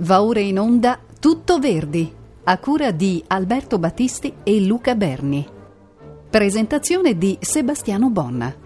Va ora in onda Tutto Verdi, a cura di Alberto Battisti e Luca Berni. Presentazione di Sebastiano Bonna.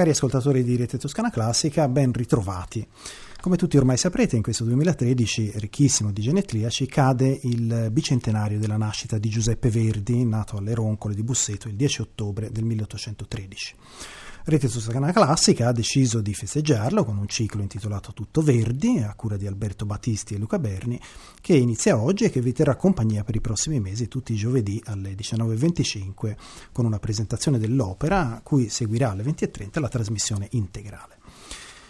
Cari ascoltatori di Rete Toscana Classica, ben ritrovati. Come tutti ormai saprete, in questo 2013, ricchissimo di genetriaci, cade il bicentenario della nascita di Giuseppe Verdi, nato alle Roncole di Busseto il 10 ottobre del 1813. Rete Toscana Classica ha deciso di festeggiarlo con un ciclo intitolato Tutto Verdi, a cura di Alberto Battisti e Luca Berni, che inizia oggi e che vi terrà compagnia per i prossimi mesi, tutti i giovedì alle 19.25, con una presentazione dell'opera, a cui seguirà alle 20.30 la trasmissione integrale.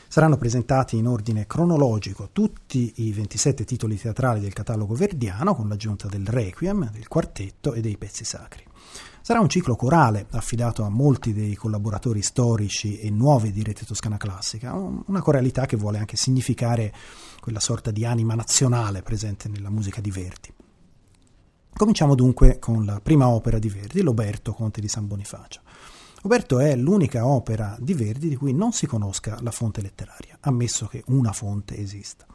Saranno presentati in ordine cronologico tutti i 27 titoli teatrali del catalogo verdiano, con l'aggiunta del Requiem, del quartetto e dei pezzi sacri. Sarà un ciclo corale affidato a molti dei collaboratori storici e nuovi di Rete Toscana Classica, una coralità che vuole anche significare quella sorta di anima nazionale presente nella musica di Verdi. Cominciamo dunque con la prima opera di Verdi, l'Oberto, conte di San Bonifacio. Oberto è l'unica opera di Verdi di cui non si conosca la fonte letteraria, ammesso che una fonte esista.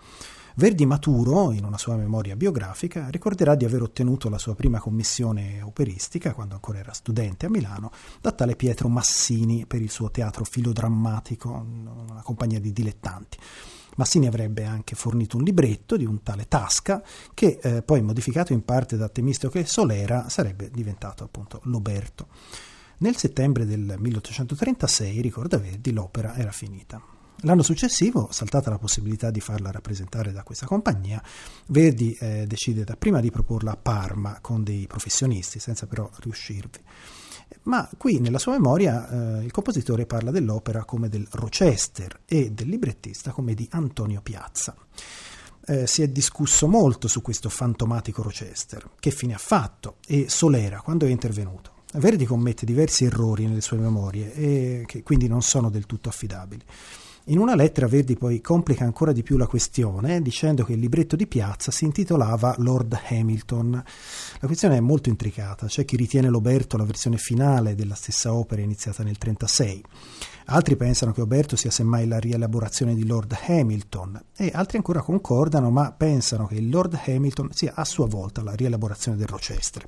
Verdi maturo, in una sua memoria biografica, ricorderà di aver ottenuto la sua prima commissione operistica, quando ancora era studente a Milano, da tale Pietro Massini per il suo teatro filodrammatico, una compagnia di dilettanti. Massini avrebbe anche fornito un libretto di un tale Tasca che eh, poi modificato in parte da Temistocle Solera sarebbe diventato appunto l'Oberto. Nel settembre del 1836, ricorda Verdi, l'opera era finita. L'anno successivo, saltata la possibilità di farla rappresentare da questa compagnia, Verdi eh, decide dapprima di proporla a Parma con dei professionisti, senza però riuscirvi. Ma qui nella sua memoria eh, il compositore parla dell'opera come del Rochester e del librettista come di Antonio Piazza. Eh, si è discusso molto su questo fantomatico Rochester, che fine ha fatto e Solera quando è intervenuto. Verdi commette diversi errori nelle sue memorie e che quindi non sono del tutto affidabili. In una lettera Verdi poi complica ancora di più la questione dicendo che il libretto di piazza si intitolava Lord Hamilton. La questione è molto intricata, c'è chi ritiene l'Oberto la versione finale della stessa opera iniziata nel 1936. Altri pensano che Oberto sia semmai la rielaborazione di Lord Hamilton e altri ancora concordano ma pensano che il Lord Hamilton sia a sua volta la rielaborazione del Rochester.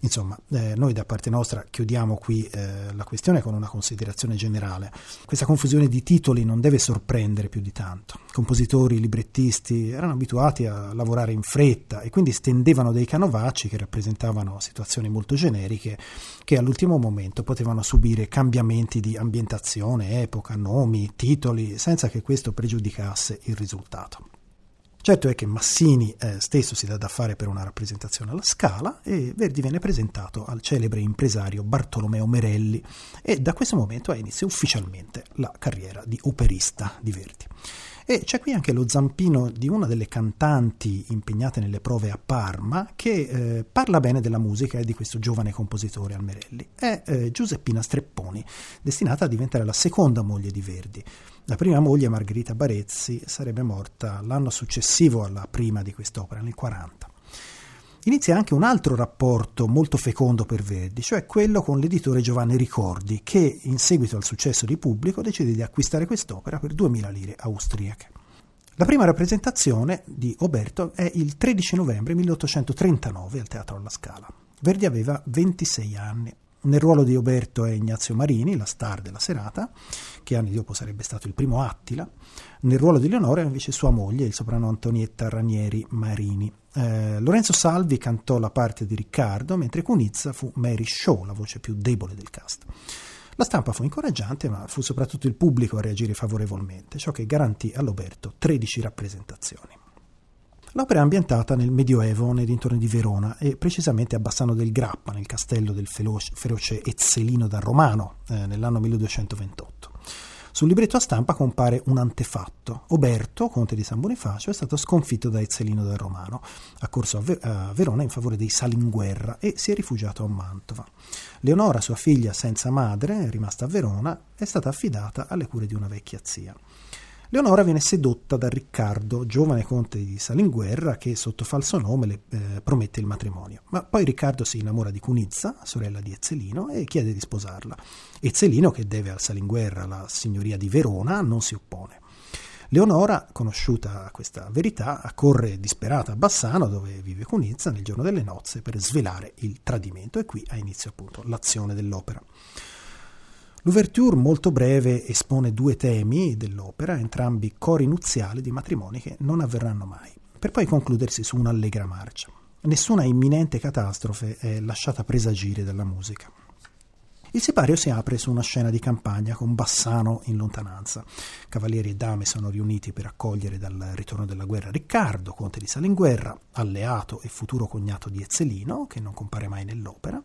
Insomma, eh, noi da parte nostra chiudiamo qui eh, la questione con una considerazione generale. Questa confusione di titoli non deve sorprendere più di tanto. Compositori, librettisti erano abituati a lavorare in fretta e quindi stendevano dei canovacci che rappresentavano situazioni molto generiche che all'ultimo momento potevano subire cambiamenti di ambientazione, epoca, nomi, titoli, senza che questo pregiudicasse il risultato. Certo è che Massini eh, stesso si dà da fare per una rappresentazione alla Scala e Verdi viene presentato al celebre impresario Bartolomeo Merelli e da questo momento ha inizio ufficialmente la carriera di operista di Verdi. E c'è qui anche lo zampino di una delle cantanti impegnate nelle prove a Parma che eh, parla bene della musica e di questo giovane compositore Almerelli. È eh, Giuseppina Strepponi, destinata a diventare la seconda moglie di Verdi. La prima moglie, Margherita Barezzi, sarebbe morta l'anno successivo alla prima di quest'opera, nel 40. Inizia anche un altro rapporto molto fecondo per Verdi, cioè quello con l'editore Giovanni Ricordi, che in seguito al successo di pubblico decide di acquistare quest'opera per 2000 lire austriache. La prima rappresentazione di Oberto è il 13 novembre 1839 al Teatro alla Scala. Verdi aveva 26 anni. Nel ruolo di Oberto è Ignazio Marini, la star della serata, che anni dopo sarebbe stato il primo Attila. Nel ruolo di Leonora invece sua moglie, il soprano Antonietta Ranieri Marini. Eh, Lorenzo Salvi cantò la parte di Riccardo, mentre Cunizza fu Mary Shaw, la voce più debole del cast. La stampa fu incoraggiante, ma fu soprattutto il pubblico a reagire favorevolmente, ciò che garantì all'Oberto 13 rappresentazioni. L'opera è ambientata nel Medioevo, nei dintorni di Verona, e precisamente a Bassano del Grappa, nel castello del feroce Ezzelino da Romano, eh, nell'anno 1228. Sul libretto a stampa compare un antefatto. Oberto, conte di San Bonifacio, è stato sconfitto da Ezzelino del Romano, accorso a, a Verona in favore dei Salinguerra e si è rifugiato a Mantova. Leonora, sua figlia senza madre, rimasta a Verona, è stata affidata alle cure di una vecchia zia. Leonora viene sedotta da Riccardo, giovane conte di Salinguerra, che sotto falso nome le eh, promette il matrimonio. Ma poi Riccardo si innamora di Cunizza, sorella di Ezzelino, e chiede di sposarla. Ezzelino, che deve al Salinguerra la signoria di Verona, non si oppone. Leonora, conosciuta questa verità, accorre disperata a Bassano, dove vive Cunizza, nel giorno delle nozze per svelare il tradimento e qui ha inizio appunto l'azione dell'opera. L'ouverture molto breve espone due temi dell'opera, entrambi cori nuziali di matrimoni che non avverranno mai, per poi concludersi su un'allegra marcia. Nessuna imminente catastrofe è lasciata presagire dalla musica. Il sipario si apre su una scena di campagna con Bassano in lontananza. Cavalieri e dame sono riuniti per accogliere dal ritorno della guerra Riccardo, conte di Salinguerra, alleato e futuro cognato di Ezzelino, che non compare mai nell'opera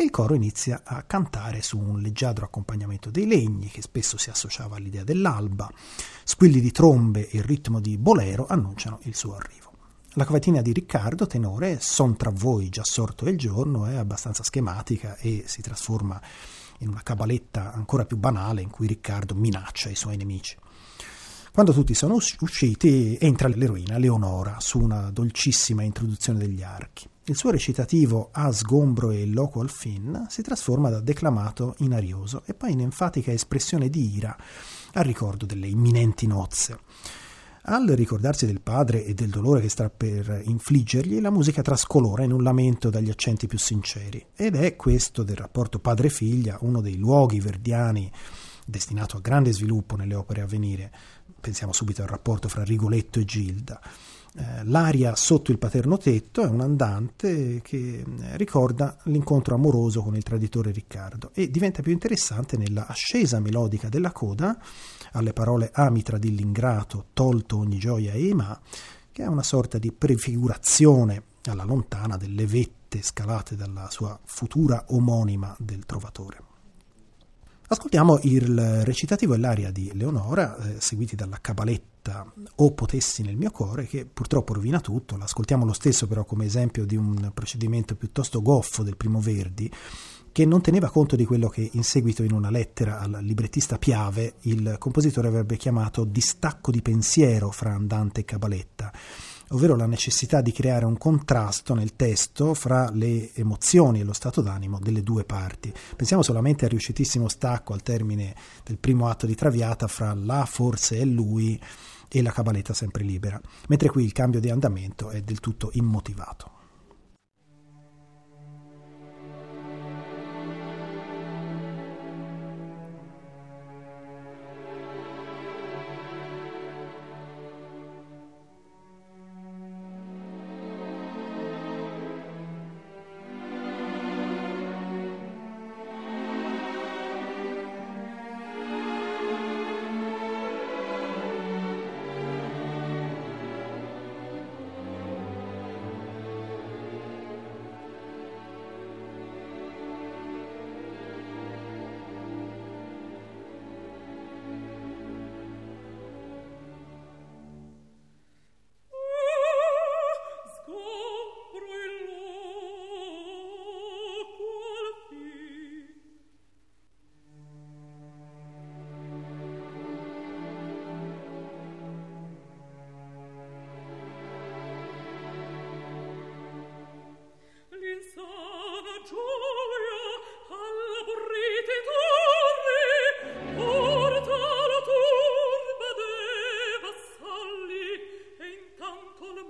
e il coro inizia a cantare su un leggiadro accompagnamento dei legni che spesso si associava all'idea dell'alba. Squilli di trombe e ritmo di bolero annunciano il suo arrivo. La cavatina di Riccardo, tenore, Son tra voi già sorto il giorno, è abbastanza schematica e si trasforma in una cabaletta ancora più banale in cui Riccardo minaccia i suoi nemici. Quando tutti sono usciti, entra l'eroina Leonora su una dolcissima introduzione degli archi. Il suo recitativo a sgombro e loco al fin si trasforma da declamato in arioso e poi in enfatica espressione di ira al ricordo delle imminenti nozze. Al ricordarsi del padre e del dolore che sta per infliggergli, la musica trascolora in un lamento dagli accenti più sinceri. Ed è questo del rapporto padre-figlia uno dei luoghi verdiani destinato a grande sviluppo nelle opere a venire. Pensiamo subito al rapporto fra Rigoletto e Gilda. Eh, l'aria sotto il paterno tetto è un andante che eh, ricorda l'incontro amoroso con il traditore Riccardo e diventa più interessante nella ascesa melodica della coda alle parole ami tradill'ingrato, tolto ogni gioia e ima, che è una sorta di prefigurazione alla lontana delle vette scalate dalla sua futura omonima del trovatore. Ascoltiamo il recitativo e l'aria di Leonora, eh, seguiti dalla cabaletta O potessi nel mio cuore, che purtroppo rovina tutto. L'ascoltiamo lo stesso però come esempio di un procedimento piuttosto goffo del primo Verdi, che non teneva conto di quello che in seguito in una lettera al librettista Piave il compositore avrebbe chiamato distacco di pensiero fra andante e cabaletta ovvero la necessità di creare un contrasto nel testo fra le emozioni e lo stato d'animo delle due parti. Pensiamo solamente al riuscitissimo stacco al termine del primo atto di Traviata fra la forse è lui e la cabaletta sempre libera, mentre qui il cambio di andamento è del tutto immotivato.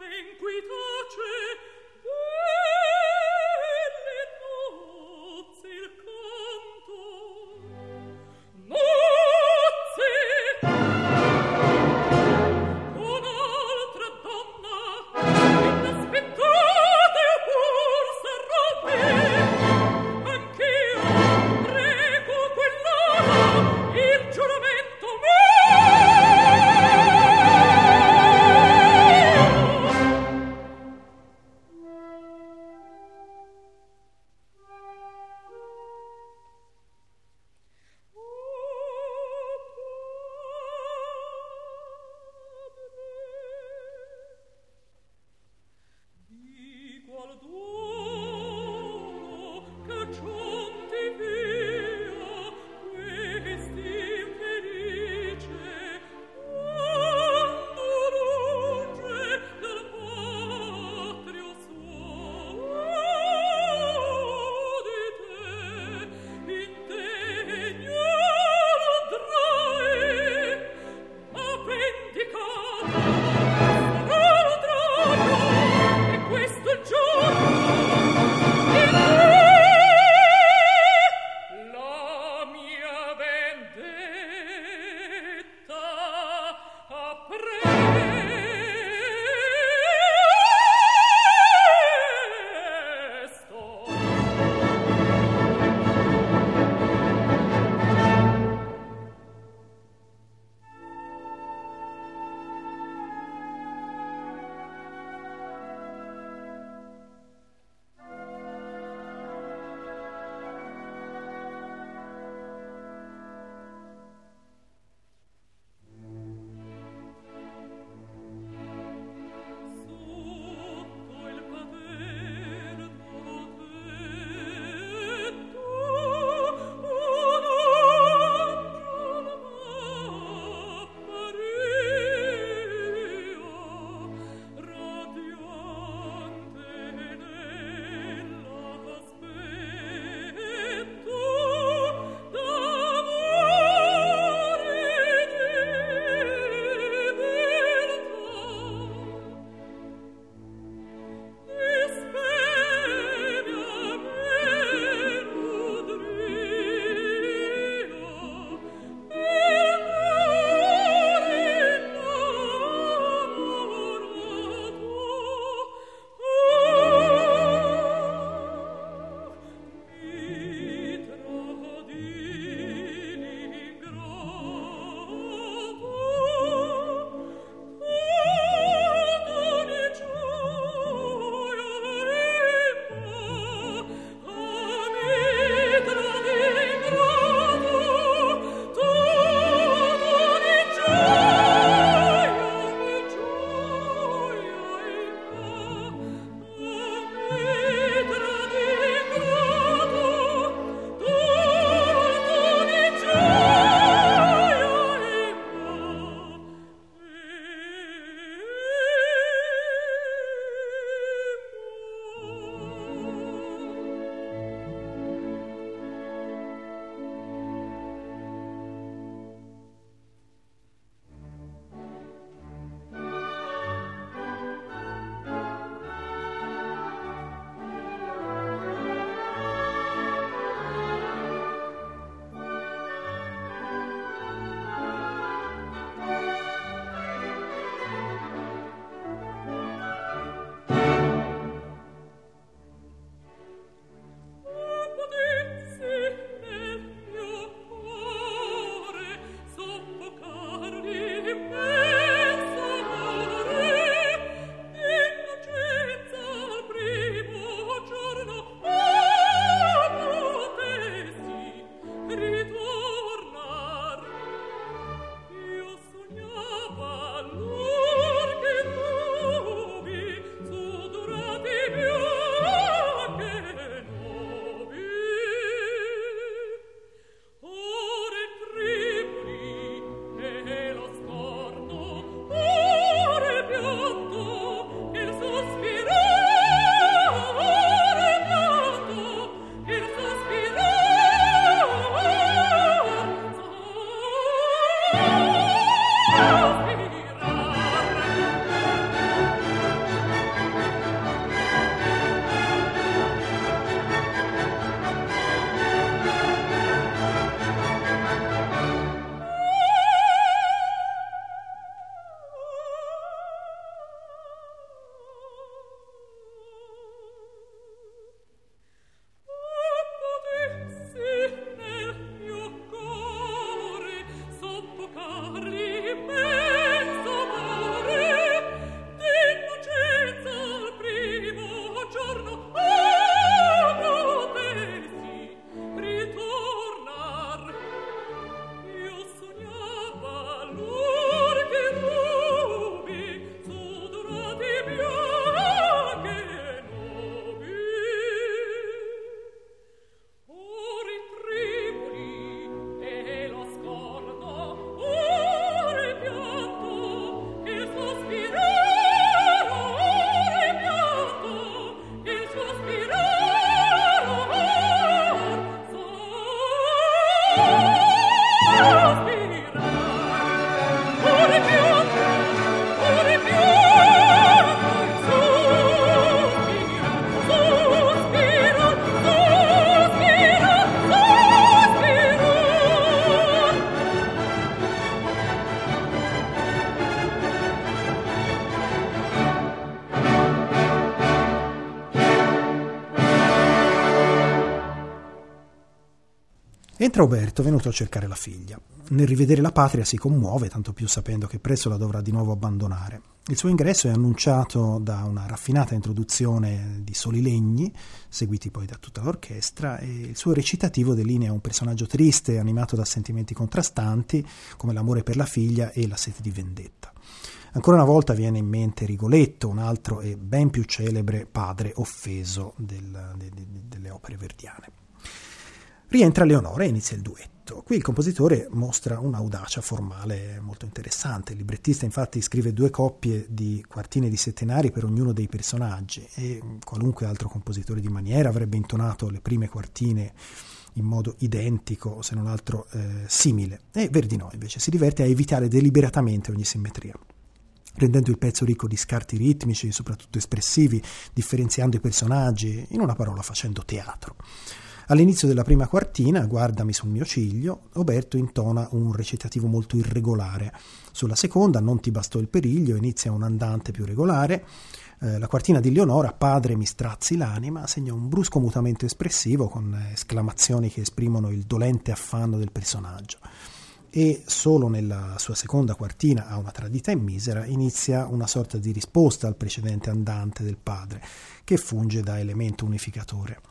Che Entra Oberto, venuto a cercare la figlia. Nel rivedere la patria si commuove, tanto più sapendo che presto la dovrà di nuovo abbandonare. Il suo ingresso è annunciato da una raffinata introduzione di soli legni, seguiti poi da tutta l'orchestra, e il suo recitativo delinea un personaggio triste, animato da sentimenti contrastanti, come l'amore per la figlia e la sete di vendetta. Ancora una volta viene in mente Rigoletto, un altro e ben più celebre padre offeso del, de, de, delle opere verdiane. Rientra Leonora e inizia il duetto. Qui il compositore mostra un'audacia formale molto interessante. Il librettista infatti scrive due coppie di quartine di settenari per ognuno dei personaggi e qualunque altro compositore di maniera avrebbe intonato le prime quartine in modo identico, se non altro eh, simile. E Verdi no, invece si diverte a evitare deliberatamente ogni simmetria rendendo il pezzo ricco di scarti ritmici, soprattutto espressivi, differenziando i personaggi, in una parola facendo teatro. All'inizio della prima quartina, Guardami sul mio ciglio, Oberto intona un recitativo molto irregolare. Sulla seconda, Non ti bastò il periglio, inizia un andante più regolare. Eh, la quartina di Leonora, Padre mi strazzi l'anima, segna un brusco mutamento espressivo con esclamazioni che esprimono il dolente affanno del personaggio. E solo nella sua seconda quartina, a una tradita e misera, inizia una sorta di risposta al precedente andante del padre, che funge da elemento unificatore.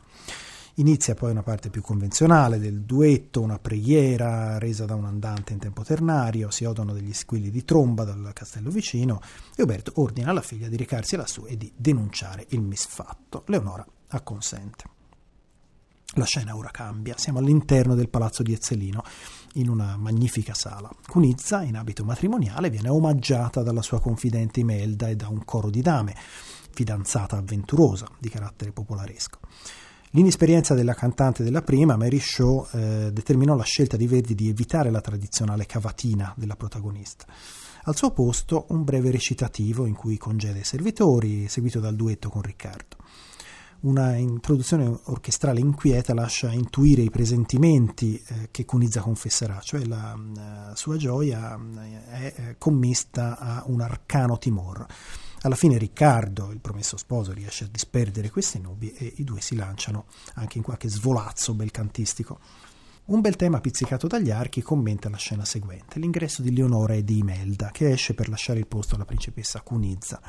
Inizia poi una parte più convenzionale del duetto, una preghiera resa da un andante in tempo ternario, si odono degli squilli di tromba dal castello vicino e Uberto ordina alla figlia di recarsi lassù e di denunciare il misfatto. Leonora acconsente. La scena ora cambia, siamo all'interno del palazzo di Ezzelino, in una magnifica sala. Cunizza, in abito matrimoniale, viene omaggiata dalla sua confidente Imelda e da un coro di dame, fidanzata avventurosa, di carattere popolaresco. L'inesperienza della cantante della prima, Mary Shaw, eh, determinò la scelta di Verdi di evitare la tradizionale cavatina della protagonista. Al suo posto un breve recitativo in cui congeda i servitori, seguito dal duetto con Riccardo. Una introduzione orchestrale inquieta lascia intuire i presentimenti eh, che Cunizza confesserà, cioè la uh, sua gioia eh, è eh, commista a un arcano timore alla fine Riccardo, il promesso sposo, riesce a disperdere queste nubi e i due si lanciano anche in qualche svolazzo belcantistico. Un bel tema pizzicato dagli archi commenta la scena seguente, l'ingresso di Leonora e di Imelda, che esce per lasciare il posto alla principessa Cunizza.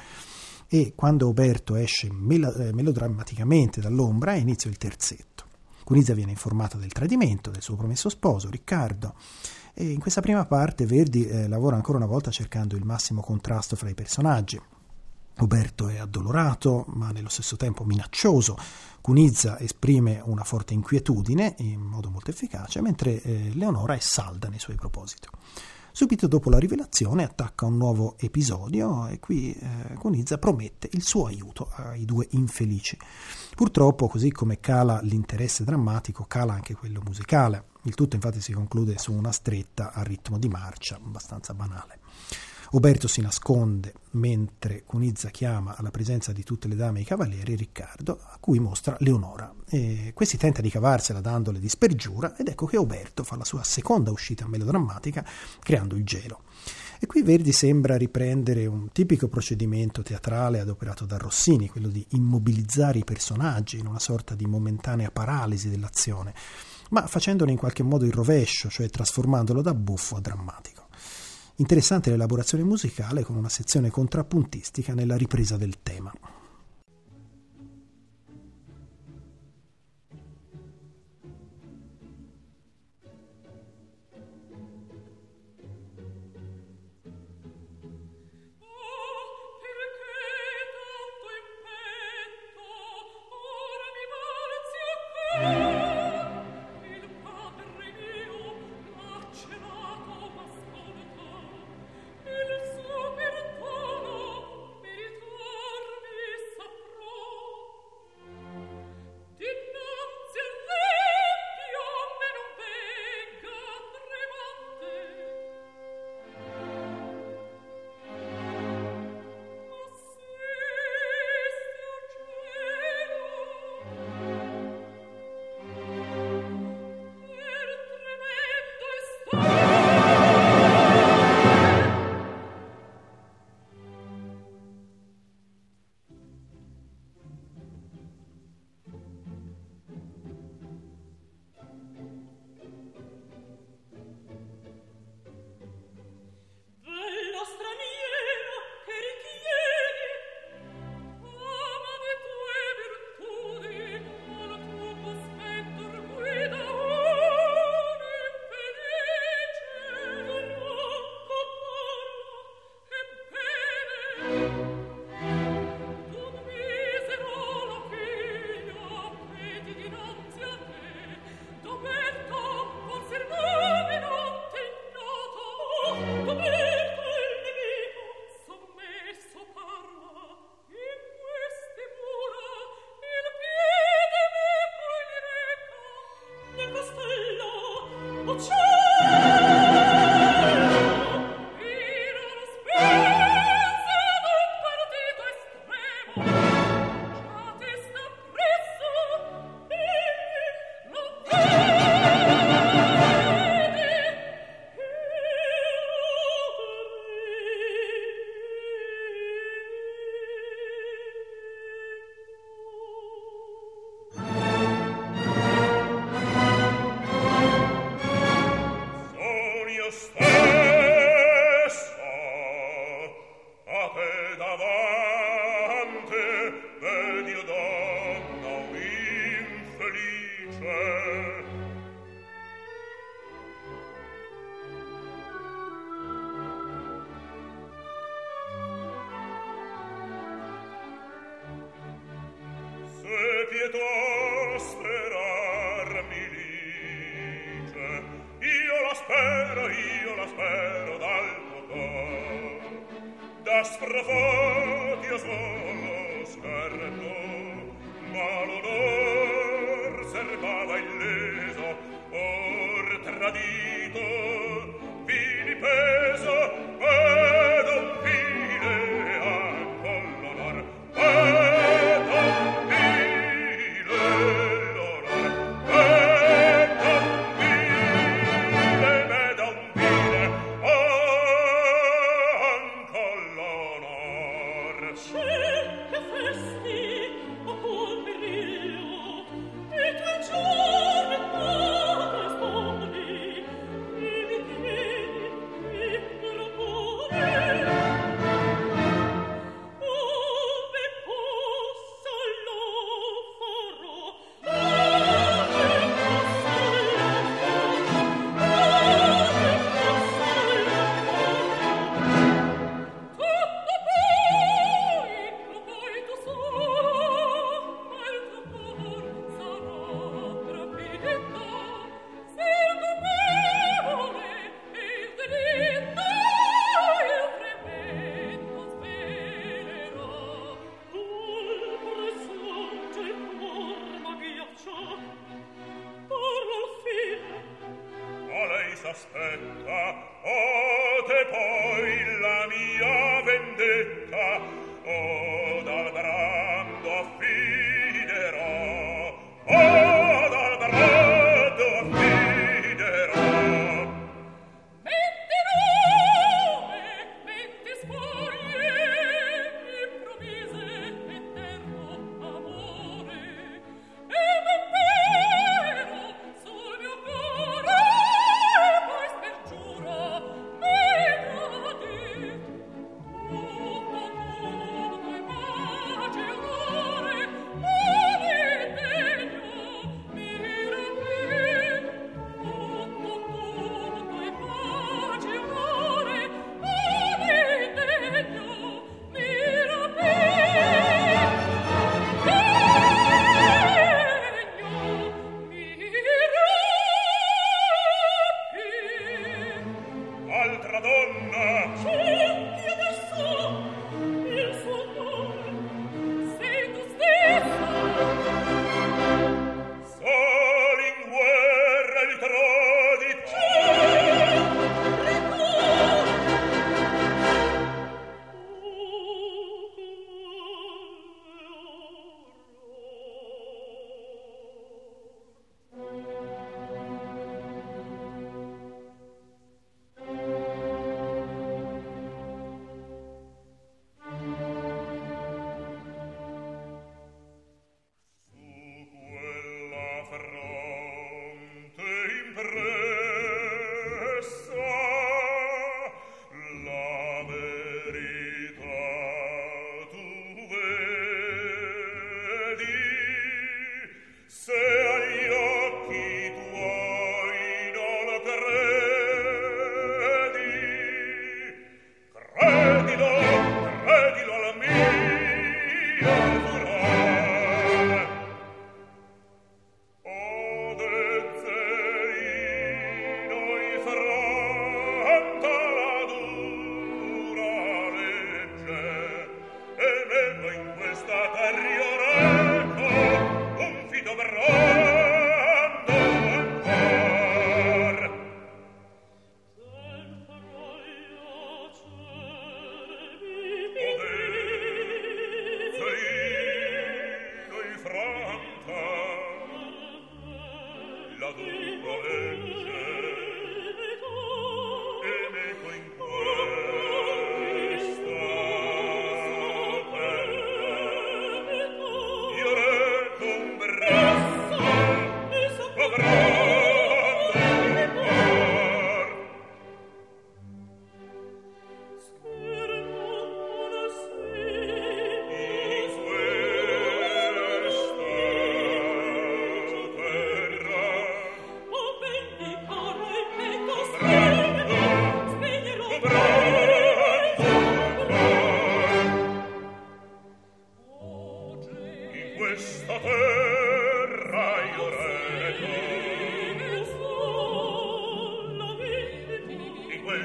E quando Oberto esce mel- eh, melodrammaticamente dall'ombra, inizia il terzetto. Cunizza viene informata del tradimento del suo promesso sposo, Riccardo, e in questa prima parte Verdi eh, lavora ancora una volta cercando il massimo contrasto fra i personaggi. Roberto è addolorato, ma nello stesso tempo minaccioso. Cunizza esprime una forte inquietudine in modo molto efficace, mentre eh, Leonora è salda nei suoi propositi. Subito dopo la rivelazione attacca un nuovo episodio e qui eh, Cunizza promette il suo aiuto ai due infelici. Purtroppo, così come cala l'interesse drammatico, cala anche quello musicale. Il tutto infatti si conclude su una stretta a ritmo di marcia abbastanza banale. Uberto si nasconde mentre Cunizza chiama alla presenza di tutte le dame e i cavalieri Riccardo, a cui mostra Leonora. E questi tenta di cavarsela dandole di spergiura ed ecco che Uberto fa la sua seconda uscita melodrammatica creando il gelo. E qui Verdi sembra riprendere un tipico procedimento teatrale adoperato da Rossini, quello di immobilizzare i personaggi in una sorta di momentanea paralisi dell'azione, ma facendone in qualche modo il rovescio, cioè trasformandolo da buffo a drammatico. Interessante l'elaborazione musicale con una sezione contrappuntistica nella ripresa del tema.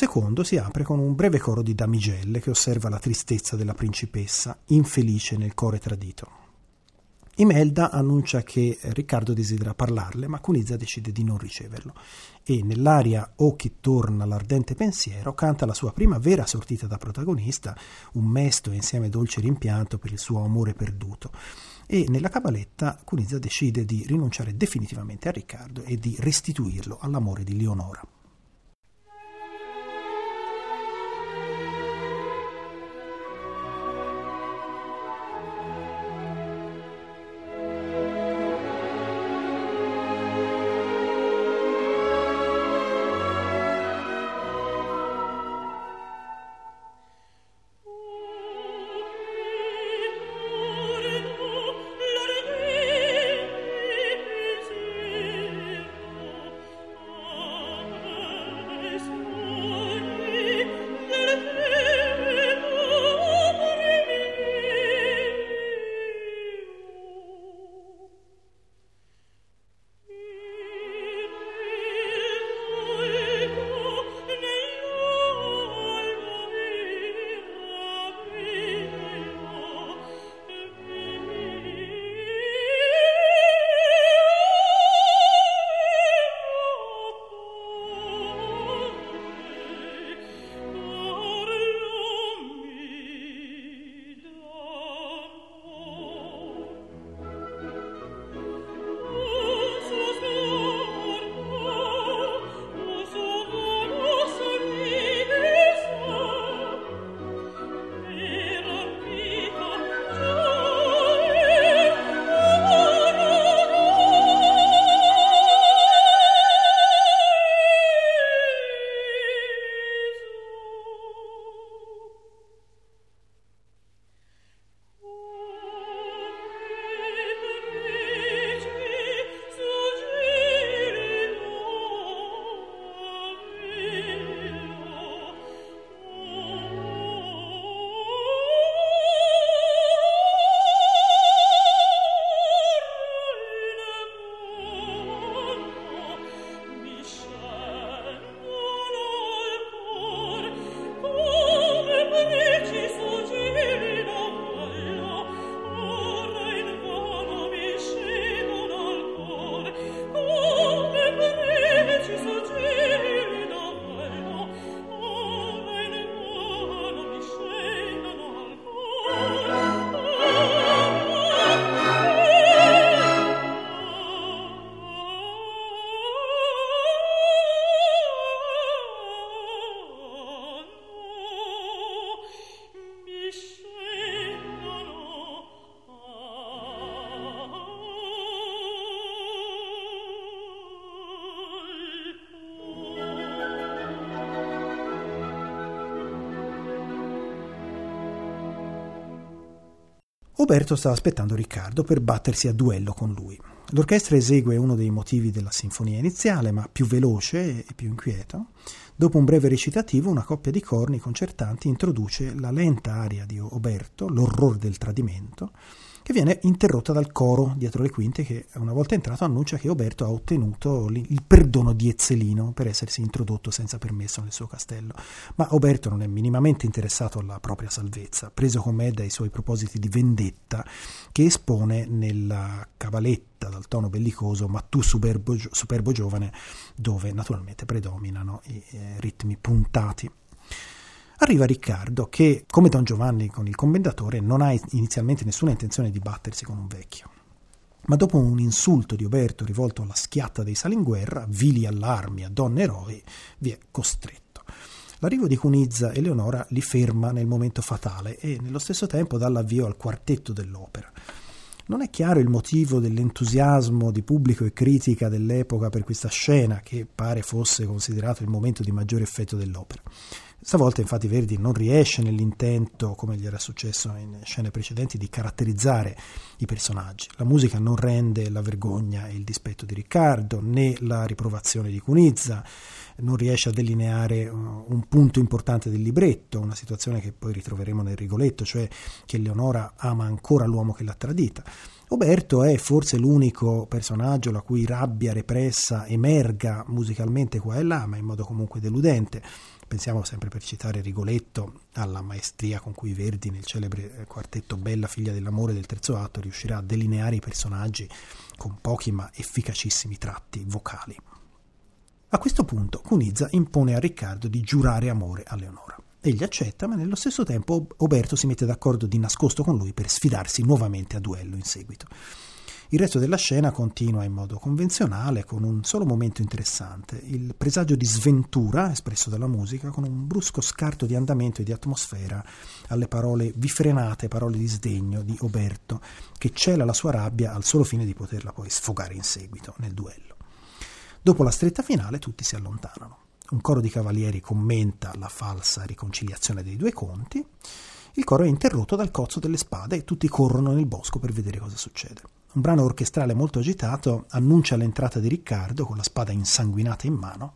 secondo si apre con un breve coro di damigelle che osserva la tristezza della principessa, infelice nel core tradito. Imelda annuncia che Riccardo desidera parlarle, ma Cunizza decide di non riceverlo e nell'aria O chi torna l'ardente pensiero canta la sua prima vera sortita da protagonista, un mesto e insieme dolce rimpianto per il suo amore perduto. E nella cabaletta Cunizza decide di rinunciare definitivamente a Riccardo e di restituirlo all'amore di Leonora. Uberto stava aspettando Riccardo per battersi a duello con lui. L'orchestra esegue uno dei motivi della sinfonia iniziale, ma più veloce e più inquieto. Dopo un breve recitativo, una coppia di corni concertanti introduce la lenta aria di Oberto, l'orrore del tradimento, che viene interrotta dal coro dietro le quinte che una volta entrato annuncia che Oberto ha ottenuto il perdono di Ezzelino per essersi introdotto senza permesso nel suo castello. Ma Oberto non è minimamente interessato alla propria salvezza, preso con me dai suoi propositi di vendetta che espone nella cavaletta dal tono bellicoso ma tu superbo, superbo giovane dove naturalmente predominano i eh, ritmi puntati. Arriva Riccardo che, come Don Giovanni con il commendatore, non ha inizialmente nessuna intenzione di battersi con un vecchio. Ma dopo un insulto di Oberto rivolto alla schiatta dei Salinguerra, vili allarmi a donne eroi, vi è costretto. L'arrivo di Cunizza e Leonora li ferma nel momento fatale e nello stesso tempo dà l'avvio al quartetto dell'opera. Non è chiaro il motivo dell'entusiasmo di pubblico e critica dell'epoca per questa scena, che pare fosse considerato il momento di maggiore effetto dell'opera. Stavolta infatti Verdi non riesce nell'intento, come gli era successo in scene precedenti, di caratterizzare i personaggi. La musica non rende la vergogna e il dispetto di Riccardo, né la riprovazione di Cunizza, non riesce a delineare uh, un punto importante del libretto, una situazione che poi ritroveremo nel Rigoletto, cioè che Leonora ama ancora l'uomo che l'ha tradita. Oberto è forse l'unico personaggio la cui rabbia repressa emerga musicalmente qua e là, ma in modo comunque deludente. Pensiamo sempre per citare Rigoletto alla maestria con cui Verdi nel celebre quartetto Bella figlia dell'amore del terzo atto riuscirà a delineare i personaggi con pochi ma efficacissimi tratti vocali. A questo punto Cunizza impone a Riccardo di giurare amore a Leonora. Egli accetta, ma nello stesso tempo Oberto si mette d'accordo di nascosto con lui per sfidarsi nuovamente a duello in seguito. Il resto della scena continua in modo convenzionale, con un solo momento interessante, il presagio di sventura espresso dalla musica, con un brusco scarto di andamento e di atmosfera alle parole vifrenate, parole di sdegno di Oberto, che cela la sua rabbia al solo fine di poterla poi sfogare in seguito nel duello. Dopo la stretta finale tutti si allontanano. Un coro di cavalieri commenta la falsa riconciliazione dei due conti. Il coro è interrotto dal cozzo delle spade e tutti corrono nel bosco per vedere cosa succede. Un brano orchestrale molto agitato annuncia l'entrata di Riccardo con la spada insanguinata in mano.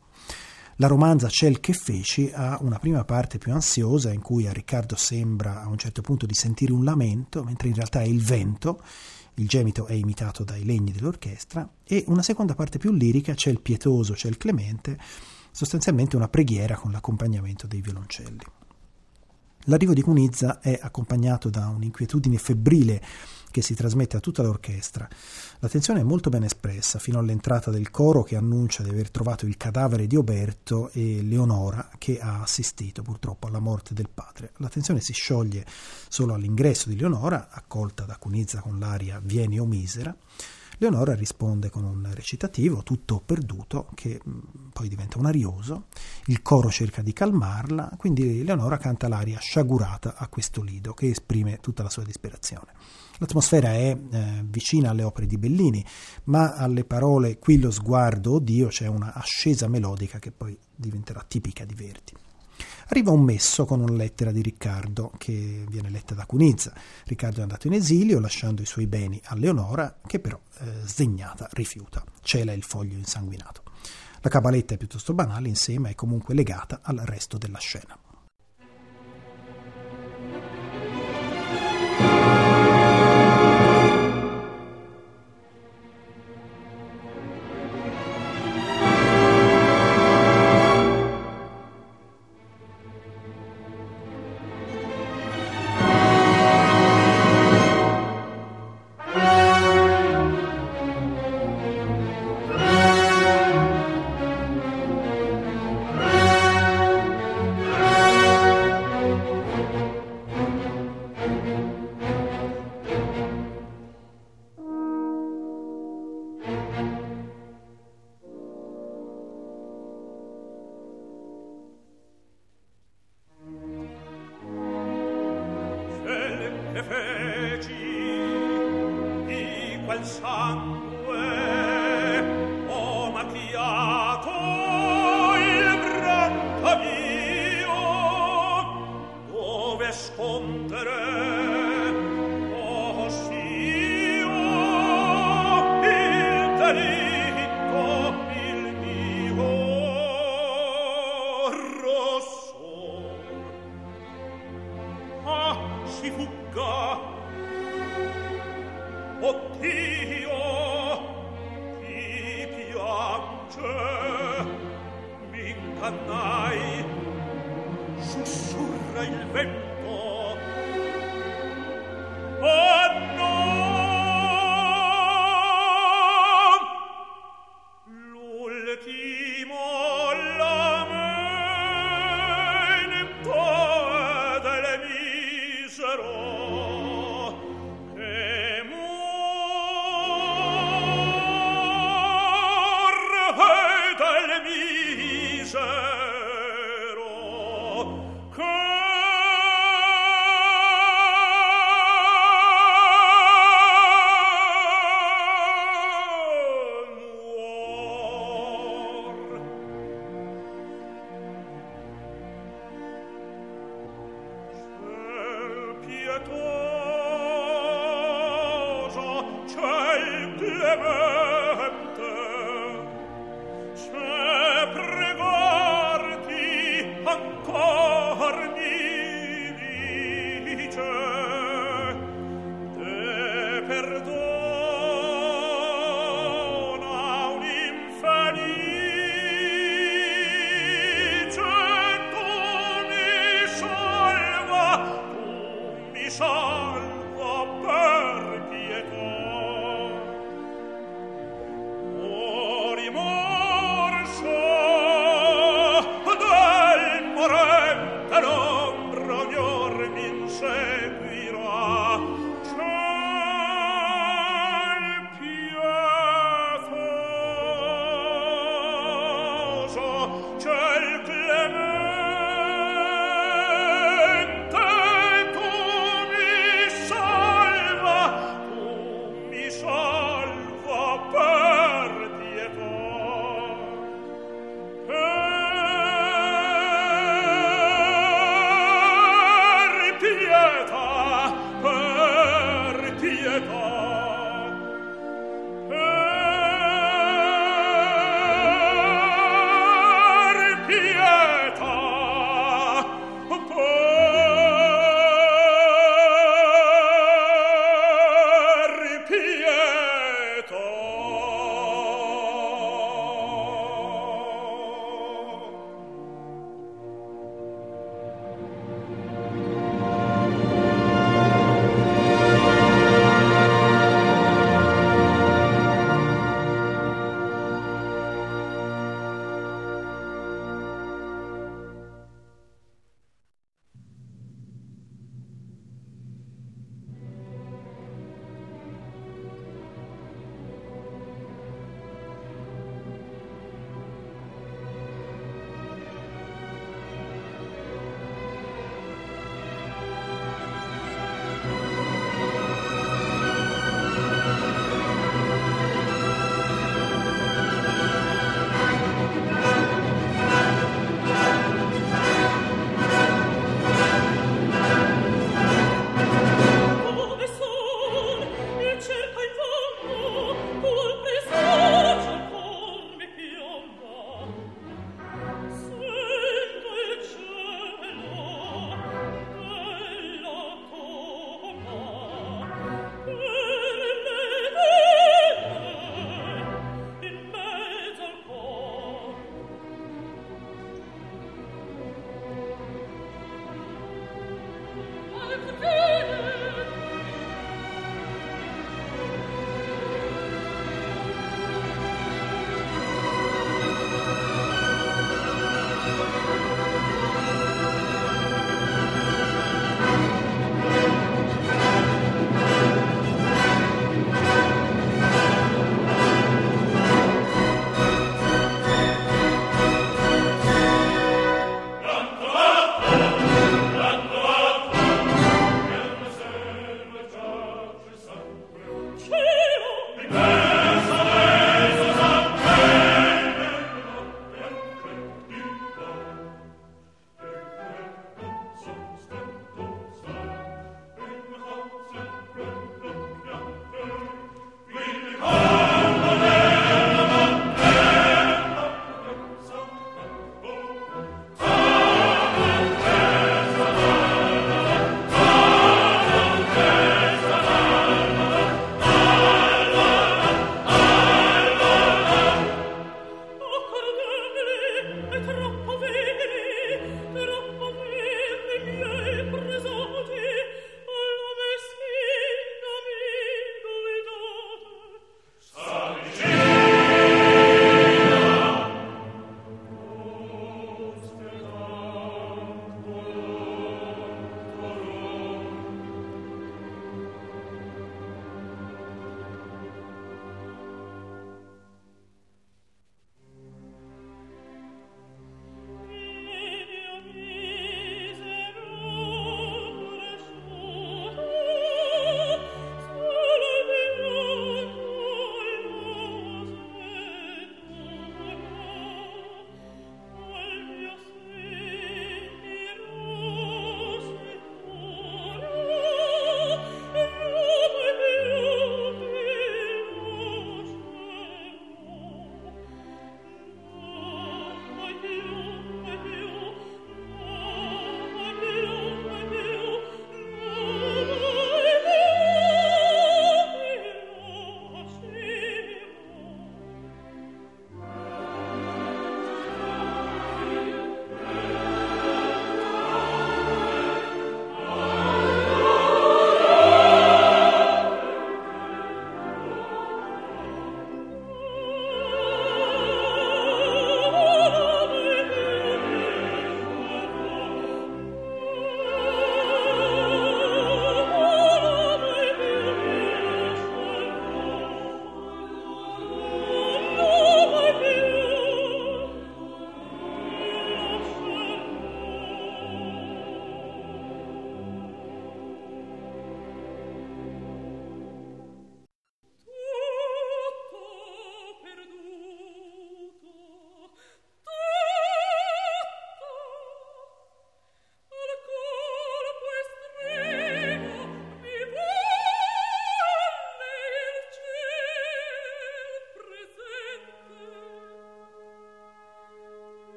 La romanza Ciel che feci ha una prima parte più ansiosa in cui a Riccardo sembra a un certo punto di sentire un lamento, mentre in realtà è il vento il gemito è imitato dai legni dell'orchestra, e una seconda parte più lirica, c'è il pietoso, c'è il clemente, sostanzialmente una preghiera con l'accompagnamento dei violoncelli. L'arrivo di Cunizza è accompagnato da un'inquietudine febbrile che si trasmette a tutta l'orchestra. La tensione è molto ben espressa fino all'entrata del coro che annuncia di aver trovato il cadavere di Oberto e Leonora che ha assistito purtroppo alla morte del padre. La tensione si scioglie solo all'ingresso di Leonora, accolta da Cunizza con l'aria Vieni o misera. Leonora risponde con un recitativo tutto perduto che mm, poi diventa un arioso, il coro cerca di calmarla, quindi Leonora canta l'aria sciagurata a questo lido che esprime tutta la sua disperazione. L'atmosfera è eh, vicina alle opere di Bellini, ma alle parole qui lo sguardo, o Dio, c'è una ascesa melodica che poi diventerà tipica di Verdi. Arriva un messo con una lettera di Riccardo che viene letta da Cunizza. Riccardo è andato in esilio lasciando i suoi beni a Leonora che però eh, sdegnata rifiuta. Cela il foglio insanguinato. La cabaletta è piuttosto banale insieme è comunque legata al resto della scena. C'è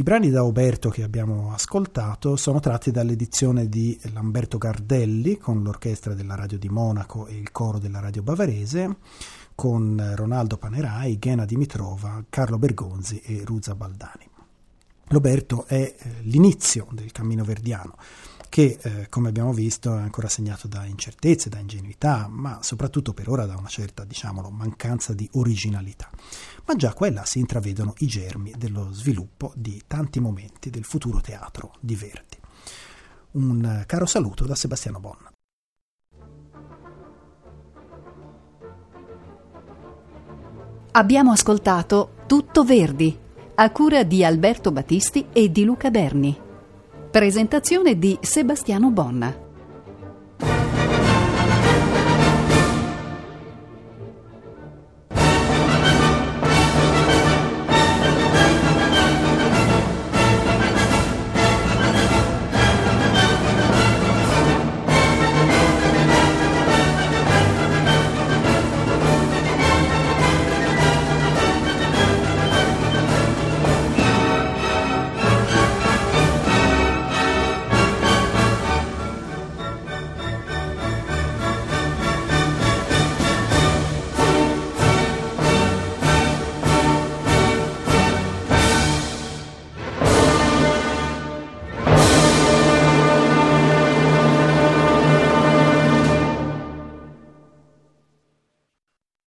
I brani da Oberto che abbiamo ascoltato sono tratti dall'edizione di Lamberto Gardelli con l'orchestra della Radio di Monaco e il coro della Radio Bavarese, con Ronaldo Panerai, Ghena Dimitrova, Carlo Bergonzi e Ruza Baldani. L'Oberto è eh, l'inizio del cammino verdiano che eh, come abbiamo visto è ancora segnato da incertezze, da ingenuità, ma soprattutto per ora da una certa, diciamolo, mancanza di originalità. Ma già quella si intravedono i germi dello sviluppo di tanti momenti del futuro teatro di Verdi. Un caro saluto da Sebastiano Bonna. Abbiamo ascoltato Tutto Verdi, a cura di Alberto Battisti e di Luca Berni. Presentazione di Sebastiano Bonna.